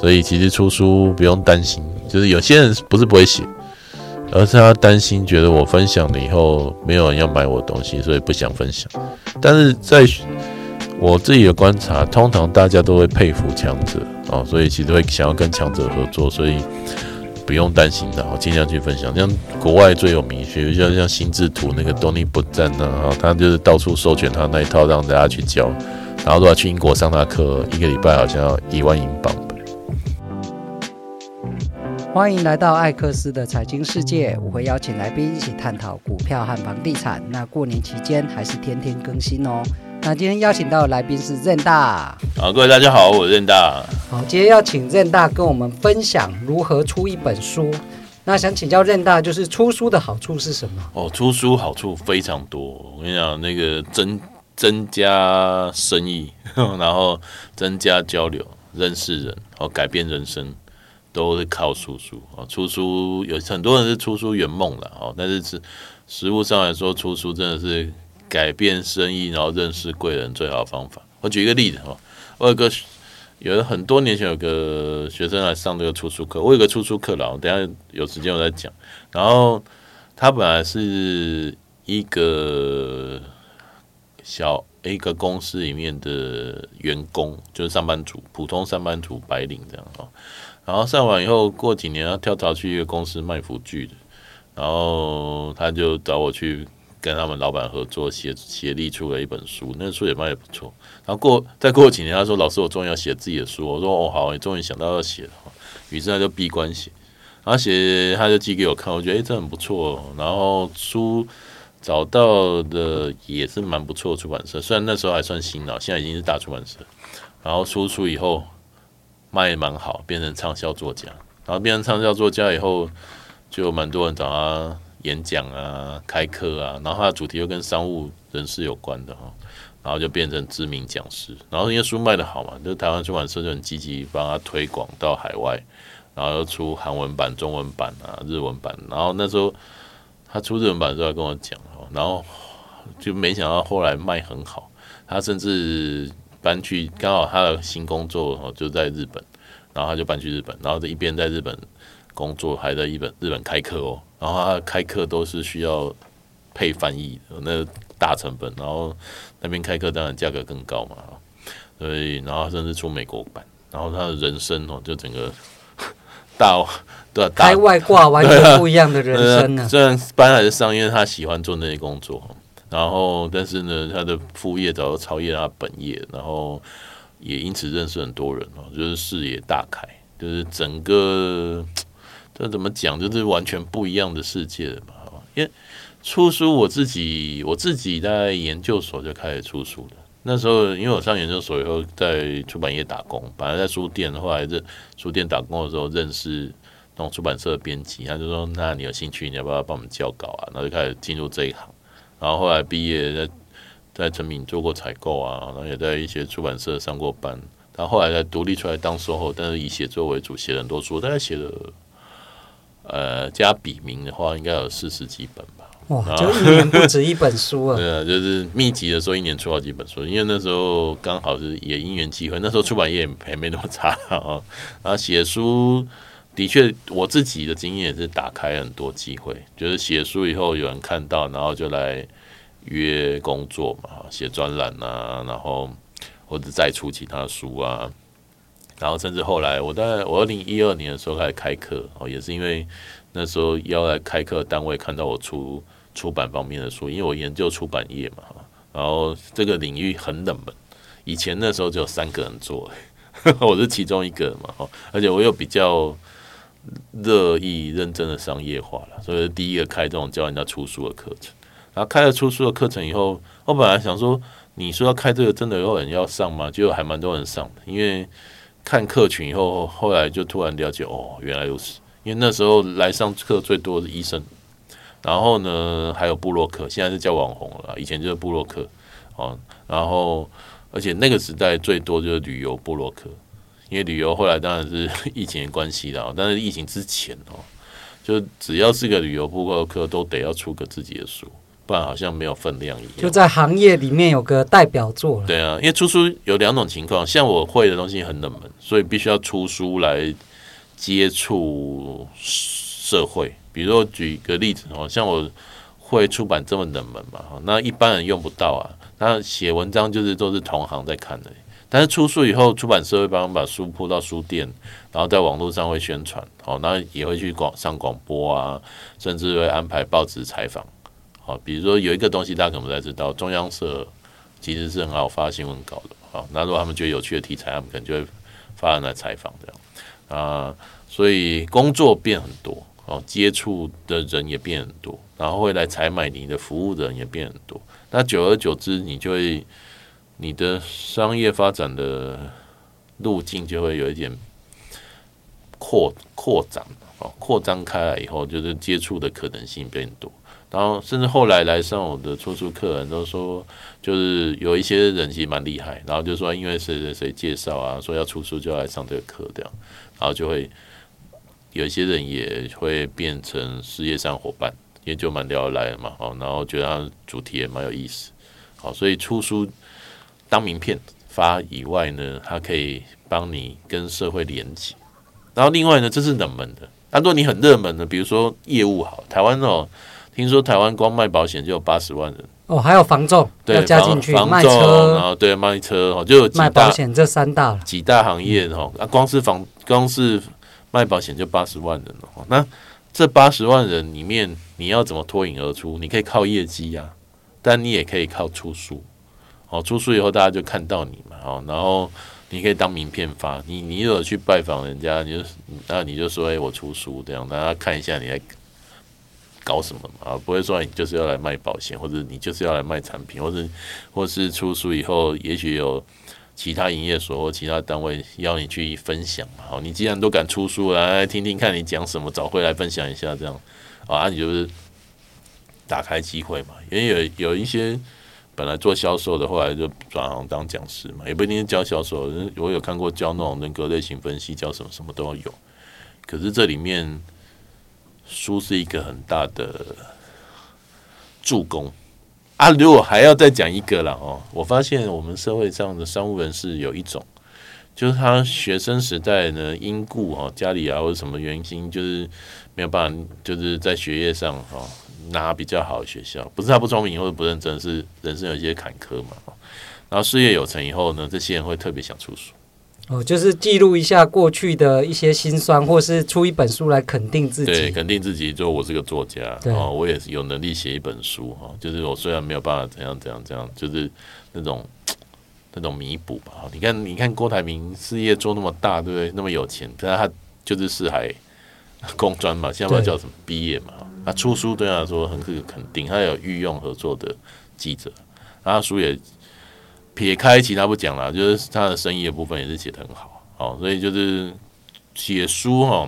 所以其实出书不用担心，就是有些人不是不会写，而是他担心觉得我分享了以后没有人要买我东西，所以不想分享。但是在我自己的观察，通常大家都会佩服强者啊，所以其实会想要跟强者合作，所以不用担心的，我尽量去分享。像国外最有名学，像像心智图那个 Tony Button 啊，他就是到处授权他那一套让大家去教，然后都要去英国上他课，一个礼拜好像要一万英镑。欢迎来到艾克斯的财经世界，我会邀请来宾一起探讨股票和房地产。那过年期间还是天天更新哦。那今天邀请到的来宾是任大。好，各位大家好，我是任大。好，今天要请任大跟我们分享如何出一本书。那想请教任大，就是出书的好处是什么？哦，出书好处非常多。我跟你讲，那个增增加生意，然后增加交流，认识人，哦，改变人生。都是靠出书啊，出书有很多人是出书圆梦了哦，但是是实务上来说，出书真的是改变生意，然后认识贵人最好的方法。我举一个例子哈，我有个有很多年前有个学生来上这个出书课，我有个出书课了，等下有时间我再讲。然后他本来是一个小一个公司里面的员工，就是上班族，普通上班族白领这样哦。然后上完以后，过几年他跳槽去一个公司卖辅具的，然后他就找我去跟他们老板合作，协协力出了一本书，那书也卖得不错。然后过再过几年，他说：“老师，我终于要写自己的书。”我说：“哦，好，你终于想到要写了。”于是他就闭关写，然后写他就寄给我看，我觉得诶，这很不错。然后书找到的也是蛮不错的出版社，虽然那时候还算新了，现在已经是大出版社。然后书出以后。卖也蛮好，变成畅销作家，然后变成畅销作家以后，就有蛮多人找他演讲啊、开课啊，然后他的主题又跟商务人士有关的哈，然后就变成知名讲师。然后因为书卖得好嘛，就台湾出版社就很积极帮他推广到海外，然后又出韩文版、中文版啊、日文版。然后那时候他出日文版的时候跟我讲哦，然后就没想到后来卖很好，他甚至。搬去刚好他的新工作哦，就在日本，然后他就搬去日本，然后这一边在日本工作，还在日本日本开课哦，然后他开课都是需要配翻译的，那大成本，然后那边开课当然价格更高嘛，所以然后甚至出美国版，然后他的人生哦，就整个 大对、啊、开外挂完全不一样的人生呢、啊。虽然搬来是上，因为他喜欢做那些工作。然后，但是呢，他的副业早就超越他本业，然后也因此认识很多人哦，就是视野大开，就是整个这怎么讲，就是完全不一样的世界了嘛。因为出书，我自己我自己在研究所就开始出书了。那时候，因为我上研究所以后在出版业打工，本来在书店，后来在书店打工的时候认识那种出版社的编辑，他就说：“那你有兴趣，你要不要帮我们校稿啊？”然后就开始进入这一行。然后后来毕业在在诚品做过采购啊，然后也在一些出版社上过班。然后后来才独立出来当售后，但是以写作为主，写了很多书。大概写了呃加笔名的话，应该有四十几本吧。哇，就一年不止一本书啊！对啊，就是密集的时候，一年出好几本书。因为那时候刚好是也因缘际会，那时候出版业还没那么差啊。然后写书的确，我自己的经验也是打开很多机会，就是写书以后有人看到，然后就来约工作嘛，写专栏啊，然后或者再出其他书啊，然后甚至后来我在我二零一二年的时候开始开课哦，也是因为那时候要来开课单位看到我出出版方面的书，因为我研究出版业嘛，然后这个领域很冷门，以前那时候只有三个人做，我是其中一个嘛，而且我又比较。乐意认真的商业化了，所以第一个开这种教人家出书的课程。然后开了出书的课程以后，我本来想说，你说要开这个，真的有人要上吗？结果还蛮多人上的，因为看客群以后，后来就突然了解，哦，原来如此。因为那时候来上课最多的医生，然后呢，还有部落客，现在是叫网红了，以前就是部落客哦。然后，而且那个时代最多就是旅游部落客。因为旅游后来当然是 疫情的关系了，但是疫情之前哦，就只要是个旅游部落客，都得要出个自己的书，不然好像没有分量一样。就在行业里面有个代表作。对啊，因为出书有两种情况，像我会的东西很冷门，所以必须要出书来接触社会。比如说举个例子哦，像我会出版这么冷门嘛，那一般人用不到啊。那写文章就是都是同行在看的。但是出书以后，出版社会帮我们把书铺到书店，然后在网络上会宣传，好，那也会去广上广播啊，甚至会安排报纸采访，好，比如说有一个东西大家可能不太知道，中央社其实是很好发新闻稿的，好，那如果他们觉得有趣的题材，他们可能就会发人来采访这样啊，所以工作变很多，哦，接触的人也变很多，然后会来采买你的服务的人也变很多，那久而久之，你就会。你的商业发展的路径就会有一点扩扩展哦，扩张开来以后，就是接触的可能性变多。然后，甚至后来来上我的出书课人都说，就是有一些人其实蛮厉害，然后就说因为谁谁谁介绍啊，说要出书就要来上这个课这样，然后就会有一些人也会变成事业上伙伴，也就蛮聊得来的嘛。哦，然后觉得他主题也蛮有意思，好，所以出书。当名片发以外呢，它可以帮你跟社会连接。然后另外呢，这是冷门的。那如果你很热门的，比如说业务好，台湾哦，听说台湾光卖保险就有八十万人哦，还有房仲要加进去，房卖车，然后对卖车哦，就有卖保险这三大几大行业哦。啊，光是房光是卖保险就八十万人哦。那这八十万人里面，你要怎么脱颖而出？你可以靠业绩呀，但你也可以靠出书。哦，出书以后大家就看到你嘛，哦，然后你可以当名片发，你你有去拜访人家，你就那你就说，哎，我出书这样，大家看一下你在搞什么嘛，啊，不会说你就是要来卖保险，或者你就是要来卖产品，或者或是出书以后，也许有其他营业所或其他单位要你去分享嘛，哦，你既然都敢出书，来听听看你讲什么，找回来分享一下这样，啊，你就是打开机会嘛，因为有有一些。本来做销售的，后来就转行当讲师嘛，也不一定是教销售。我有看过教那种人格类型分析，教什么什么都要有。可是这里面书是一个很大的助攻啊！如果还要再讲一个了哦，我发现我们社会上的商务人士有一种，就是他学生时代呢，因故哈家里啊或者什么原因，就是没有办法，就是在学业上哈。拿比较好的学校，不是他不聪明或者不认真，是人生有一些坎坷嘛。然后事业有成以后呢，这些人会特别想出书。哦，就是记录一下过去的一些辛酸，或是出一本书来肯定自己。对，肯定自己，就我是个作家，哦，我也是有能力写一本书哈。就是我虽然没有办法怎样怎样怎样，就是那种那种弥补吧。你看，你看郭台铭事业做那么大，对不对？那么有钱，但他就是四海工专嘛，现在不知道叫什么毕业嘛。他出书对他来说很是肯定，他有御用合作的记者，然后书也撇开其他不讲了，就是他的生意的部分也是写得很好，哦，所以就是写书哈，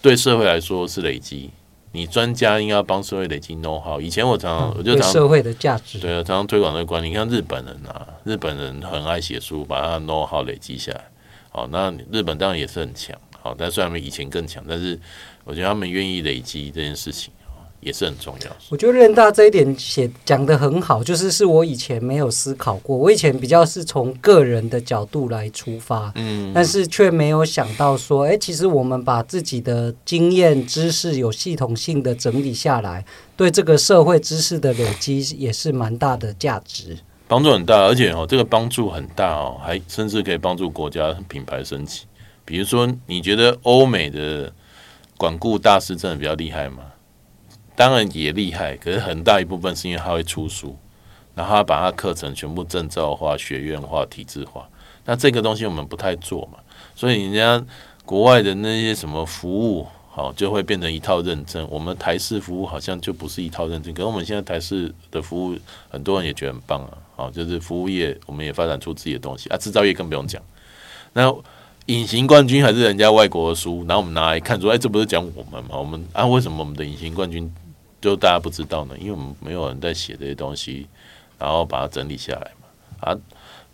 对社会来说是累积，你专家应该要帮社会累积 know how。以前我常常我就常社会的价值，对啊，常常推广这个观念。你看日本人啊，日本人很爱写书，把他的 know how 累积下来，好，那日本当然也是很强，好，但虽然比以前更强，但是。我觉得他们愿意累积这件事情也是很重要。我觉得任大这一点写讲的很好，就是是我以前没有思考过。我以前比较是从个人的角度来出发，嗯，但是却没有想到说，哎，其实我们把自己的经验、知识有系统性的整理下来，对这个社会知识的累积也是蛮大的价值，帮助很大。而且哦，这个帮助很大哦，还甚至可以帮助国家品牌升级。比如说，你觉得欧美的？管顾大师真的比较厉害吗？当然也厉害，可是很大一部分是因为他会出书，然后他把他课程全部证照化、学院化、体制化。那这个东西我们不太做嘛，所以人家国外的那些什么服务，好就会变成一套认证。我们台式服务好像就不是一套认证，可是我们现在台式的服务，很多人也觉得很棒啊。好，就是服务业我们也发展出自己的东西啊，制造业更不用讲。那隐形冠军还是人家外国的书，然后我们拿来看说，哎，这不是讲我们吗？我们啊，为什么我们的隐形冠军就大家不知道呢？因为我们没有人在写这些东西，然后把它整理下来嘛。啊，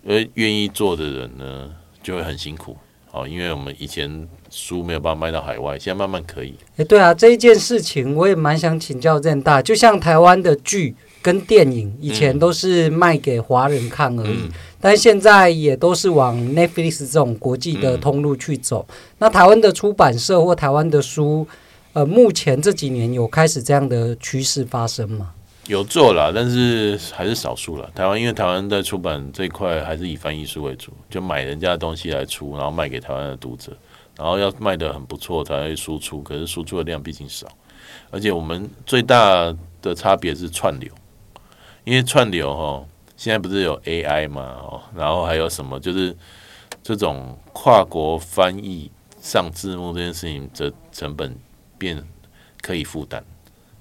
因为愿意做的人呢，就会很辛苦哦，因为我们以前书没有办法卖到海外，现在慢慢可以。哎，对啊，这一件事情我也蛮想请教任大，就像台湾的剧跟电影，以前都是卖给华人看而已，嗯、但现在也都是往 Netflix 这种国际的通路去走。嗯、那台湾的出版社或台湾的书，呃，目前这几年有开始这样的趋势发生吗？有做了，但是还是少数了。台湾因为台湾在出版这块还是以翻译书为主，就买人家的东西来出，然后卖给台湾的读者，然后要卖得很不错才会输出。可是输出的量毕竟少，而且我们最大的差别是串流，因为串流哈，现在不是有 AI 嘛，哦，然后还有什么就是这种跨国翻译上字幕这件事情的成本变可以负担。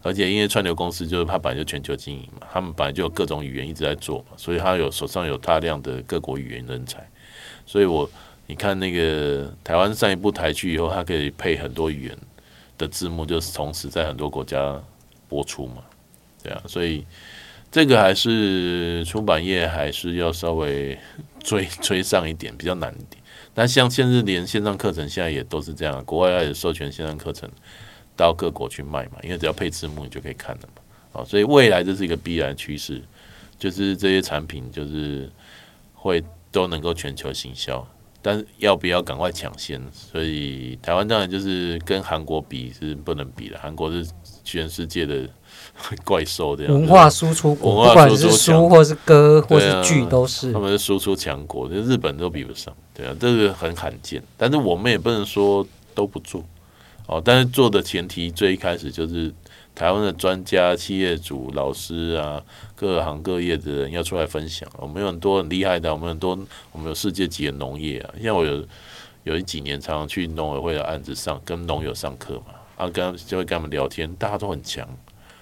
而且因为串流公司就是它本来就全球经营嘛，他们本来就有各种语言一直在做嘛，所以他有手上有大量的各国语言人才。所以我你看那个台湾上一部台剧以后，它可以配很多语言的字幕，就是同时在很多国家播出嘛，对啊，所以这个还是出版业还是要稍微 追追上一点，比较难一点。但像现在连线上课程现在也都是这样，国外也授权线上课程。到各国去卖嘛，因为只要配字幕，你就可以看了嘛。啊，所以未来这是一个必然趋势，就是这些产品就是会都能够全球行销，但是要不要赶快抢先？所以台湾当然就是跟韩国比是不能比的，韩国是全世界的 怪兽这样。文化输出国，不管是书或是歌或是剧都是，啊、他们是输出强国，就日本都比不上。对啊，这个很罕见，但是我们也不能说都不做。哦，但是做的前提最一开始就是台湾的专家、企业主、老师啊，各行各业的人要出来分享。我们有很多很厉害的，我们很多我们有世界级的农业啊，像我有有一几年常常去农委会的案子上跟农友上课嘛，啊，跟就会跟他们聊天，大家都很强，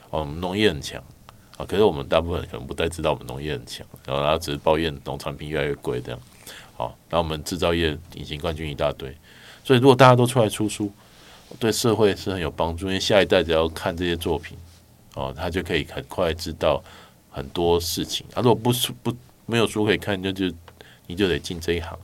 哦，我们农业很强啊，可是我们大部分人可能不太知道我们农业很强，然后然后只是抱怨农产品越来越贵这样。好，那我们制造业隐形冠军一大堆，所以如果大家都出来出书。对社会是很有帮助，因为下一代只要看这些作品，哦，他就可以很快知道很多事情。啊，如果不不没有书可以看，就就你就得进这一行，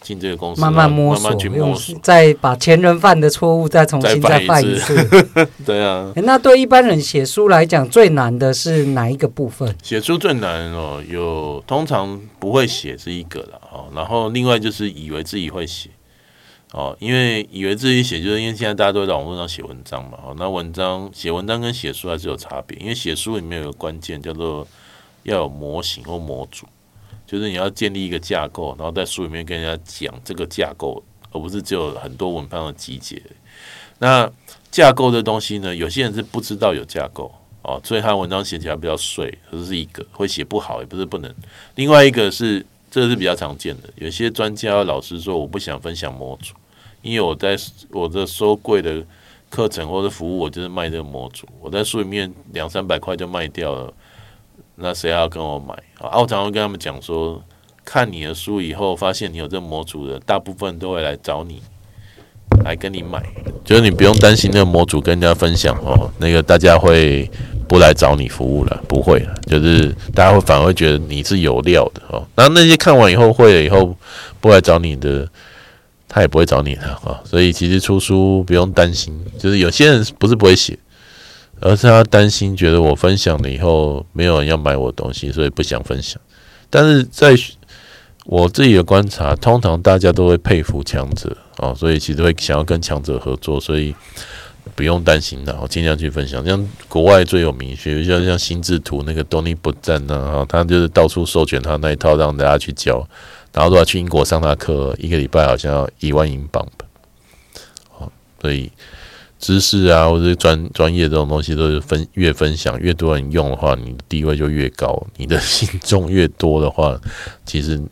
进这个公司，慢慢摸索，慢慢去摸索，再把前人犯的错误再重新再犯一次。一 次对啊，那对一般人写书来讲，最难的是哪一个部分？写书最难哦，有通常不会写是一个了哦，然后另外就是以为自己会写。哦，因为以为自己写，就是因为现在大家都在网络上写文章嘛。哦，那文章写文章跟写书还是有差别。因为写书里面有个关键叫做要有模型或模组，就是你要建立一个架构，然后在书里面跟人家讲这个架构，而不是只有很多文章的集结。那架构的东西呢，有些人是不知道有架构哦，所以他文章写起来比较碎，这是一个会写不好，也不是不能。另外一个是。这是比较常见的，有些专家老师说我不想分享模组，因为我在我的收贵的课程或者服务，我就是卖这个模组，我在书里面两三百块就卖掉了，那谁要跟我买啊？我常常跟他们讲说，看你的书以后，发现你有这个模组的，大部分都会来找你，来跟你买，就是你不用担心那个模组跟人家分享哦，那个大家会。不来找你服务了，不会了，就是大家会反而会觉得你是有料的哦。然后那些看完以后会了以后不来找你的，他也不会找你的啊。所以其实出书不用担心，就是有些人不是不会写，而是他担心觉得我分享了以后没有人要买我东西，所以不想分享。但是在我自己的观察，通常大家都会佩服强者啊，所以其实会想要跟强者合作，所以。不用担心的，我尽量去分享。像国外最有名学，像像心智图那个 Tony Button 呢，他就是到处授权他那一套让大家去教，然后都要去英国上他课，一个礼拜好像要一万英镑吧。好，所以知识啊或者专专业这种东西都是分越分享越多人用的话，你的地位就越高，你的信众越多的话，其实。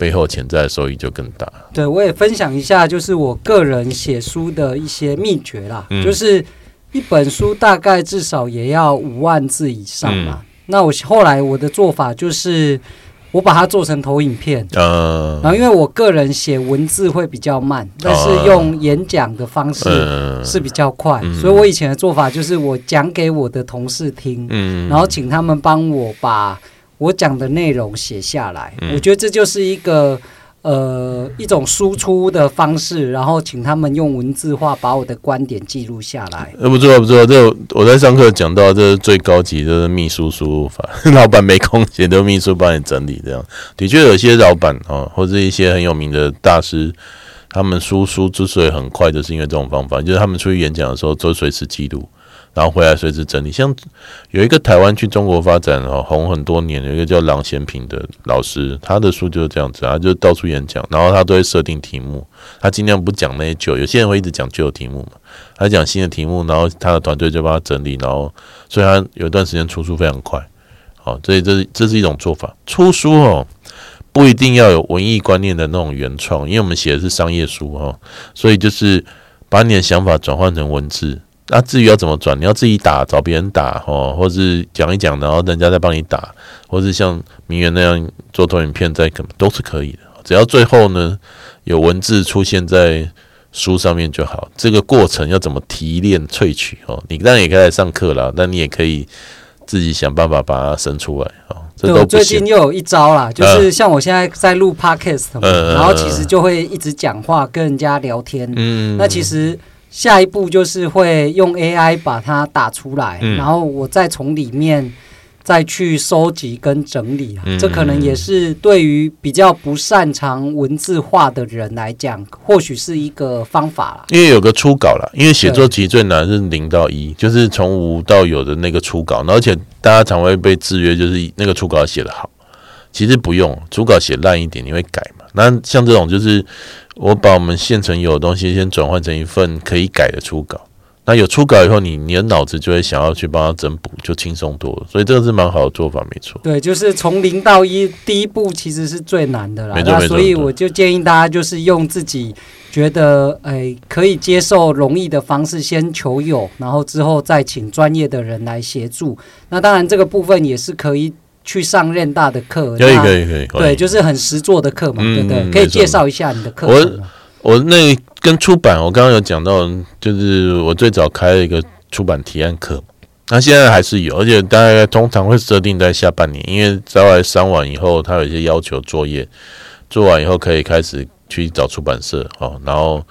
背后潜在的收益就更大。对，我也分享一下，就是我个人写书的一些秘诀啦。嗯、就是一本书大概至少也要五万字以上嘛。嗯、那我后来我的做法就是，我把它做成投影片。嗯。然后因为我个人写文字会比较慢，但是用演讲的方式是比较快，嗯、所以我以前的做法就是我讲给我的同事听，嗯，然后请他们帮我把。我讲的内容写下来，嗯、我觉得这就是一个呃，一种输出的方式，然后请他们用文字化把我的观点记录下来。呃，不错不错，这我在上课讲到，这是最高级的，就是秘书输入法。老板没空写，都秘书帮你整理这样。的确，有些老板啊，或者一些很有名的大师，他们输出之所以很快，就是因为这种方法，就是他们出去演讲的时候都随时记录。然后回来随时整理，像有一个台湾去中国发展哦，红很多年，有一个叫郎咸平的老师，他的书就是这样子，他就到处演讲，然后他都会设定题目，他尽量不讲那些旧，有些人会一直讲旧的题目嘛，他讲新的题目，然后他的团队就帮他整理，然后所以他有一段时间出书非常快，好，所以这是这是一种做法，出书哦不一定要有文艺观念的那种原创，因为我们写的是商业书哦，所以就是把你的想法转换成文字。那、啊、至于要怎么转，你要自己打，找别人打，哦，或是讲一讲，然后人家再帮你打，或是像名媛那样做投影片，再可都是可以的。只要最后呢有文字出现在书上面就好。这个过程要怎么提炼萃取？哦，你当然也可以来上课啦，但你也可以自己想办法把它生出来。对，我最近又有一招啦，就是像我现在在录 Podcast 然后其实就会一直讲话跟人家聊天。嗯，那其实。下一步就是会用 AI 把它打出来，嗯、然后我再从里面再去收集跟整理。嗯、这可能也是对于比较不擅长文字化的人来讲，或许是一个方法啦。因为有个初稿啦，因为写作其实最难是零到一，就是从无到有的那个初稿。而且大家常会被制约，就是那个初稿写得好，其实不用初稿写烂一点，你会改嘛？那像这种就是。我把我们现成有的东西先转换成一份可以改的初稿，那有初稿以后，你你的脑子就会想要去帮他整补，就轻松多了。所以这个是蛮好的做法，没错。对，就是从零到一，第一步其实是最难的啦。没错，没错。所以我就建议大家，就是用自己觉得诶可以接受、容易的方式先求有，然后之后再请专业的人来协助。那当然，这个部分也是可以。去上任大的课，可以可以可以，对，就是很实做的课嘛，嗯、对不对？嗯、可以介绍一下你的课。我我那跟出版，我刚刚有讲到，就是我最早开了一个出版提案课，那现在还是有，而且大概通常会设定在下半年，因为招来上完以后，他有一些要求作业，做完以后可以开始去找出版社哦，然后。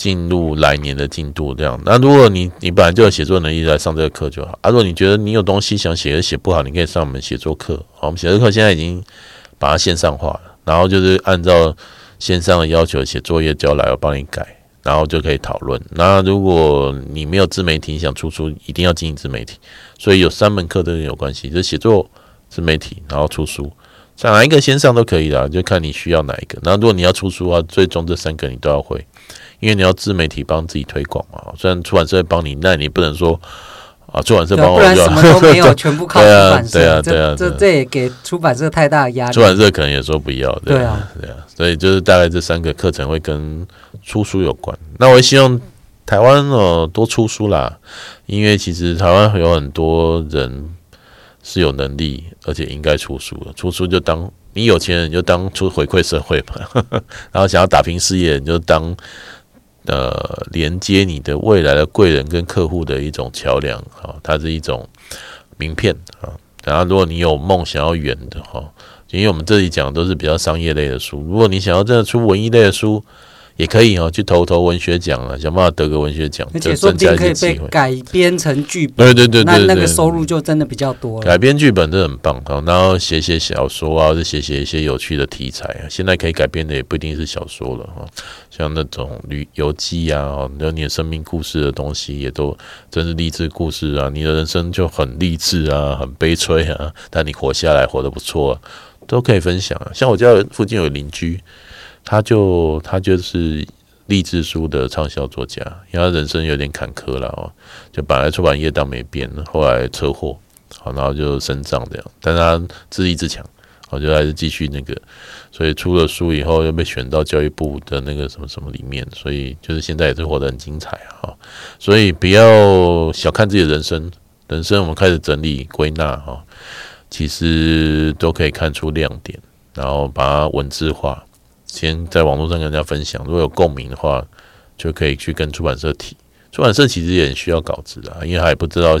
进入来年的进度这样，那如果你你本来就有写作能力，来上这个课就好。啊，如果你觉得你有东西想写，而写不好，你可以上我们写作课。好，我们写作课现在已经把它线上化了，然后就是按照线上的要求写作业交来，我帮你改，然后就可以讨论。那如果你没有自媒体，你想出书，一定要经营自媒体，所以有三门课都有关系，就写作、自媒体，然后出书，哪一个先上都可以的，就看你需要哪一个。那如果你要出书啊，最终这三个你都要会。因为你要自媒体帮自己推广嘛，虽然出版社会帮你，那你不能说啊，出版社帮我，不然什么都没有，全部靠出版社。对啊，对啊，这这也给出版社太大的压力。出版社可能也说不要。对啊，对啊，对啊，所以就是大概这三个课程会跟出书有关。那我也希望台湾哦多出书啦，因为其实台湾有很多人是有能力，而且应该出书的。出书就当你有钱人就当出回馈社会嘛，然后想要打拼事业你就当。呃，连接你的未来的贵人跟客户的一种桥梁，哈，它是一种名片啊。然后，如果你有梦想要远的哈，因为我们这里讲的都是比较商业类的书，如果你想要真的出文艺类的书。也可以哦，去投投文学奖啊，想办法得个文学奖，而且说不定可以被改编成剧本。对对对对，那那个收入就真的比较多了。改编剧本真的很棒啊，然后写写小说啊，或者写写一些有趣的题材啊。现在可以改编的也不一定是小说了哈，像那种旅游记啊，有你的生命故事的东西，也都真是励志故事啊。你的人生就很励志啊，很悲催啊，但你活下来活得不错啊，都可以分享啊。像我家附近有邻居。他就他就是励志书的畅销作家，因为他人生有点坎坷了哦，就本来出版业当没变，后来车祸，好，然后就身障这样，但他自立自强，我觉得还是继续那个，所以出了书以后又被选到教育部的那个什么什么里面，所以就是现在也是活得很精彩啊，所以不要小看自己的人生，人生我们开始整理归纳哈，其实都可以看出亮点，然后把它文字化。先在网络上跟大家分享，如果有共鸣的话，就可以去跟出版社提。出版社其实也很需要稿子的，因为他也不知道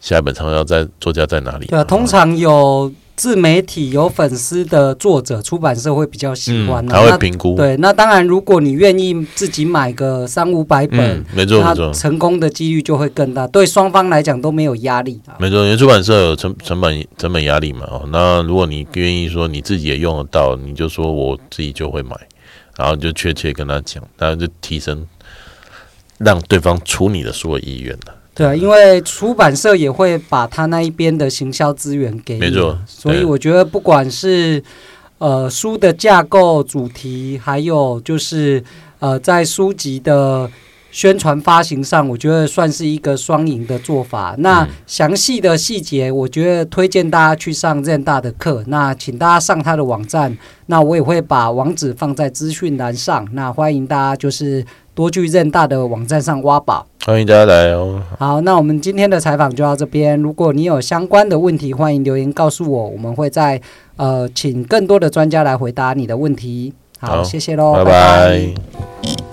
下一本畅销在作家在哪里。对啊，通常有自媒体有粉丝的作者，出版社会比较喜欢、啊嗯，他会评估。对，那当然，如果你愿意自己买个三五百本，嗯、没错没错，成功的几率就会更大，对双方来讲都没有压力、啊。没错，因为出版社有成成本成本压力嘛。哦，那如果你愿意说你自己也用得到，你就说我自己就会买，然后就确切跟他讲，然后就提升让对方出你的所有意愿了。对啊，因为出版社也会把他那一边的行销资源给你，没错。所以我觉得不管是呃书的架构、主题，还有就是呃在书籍的宣传发行上，我觉得算是一个双赢的做法。那详细的细节，我觉得推荐大家去上 Zen 大的课。那请大家上他的网站，那我也会把网址放在资讯栏上。那欢迎大家就是。多去 Zen 大的网站上挖宝，欢迎大家来哦。好，那我们今天的采访就到这边。如果你有相关的问题，欢迎留言告诉我，我们会再呃请更多的专家来回答你的问题。好，好谢谢喽，拜拜。拜拜。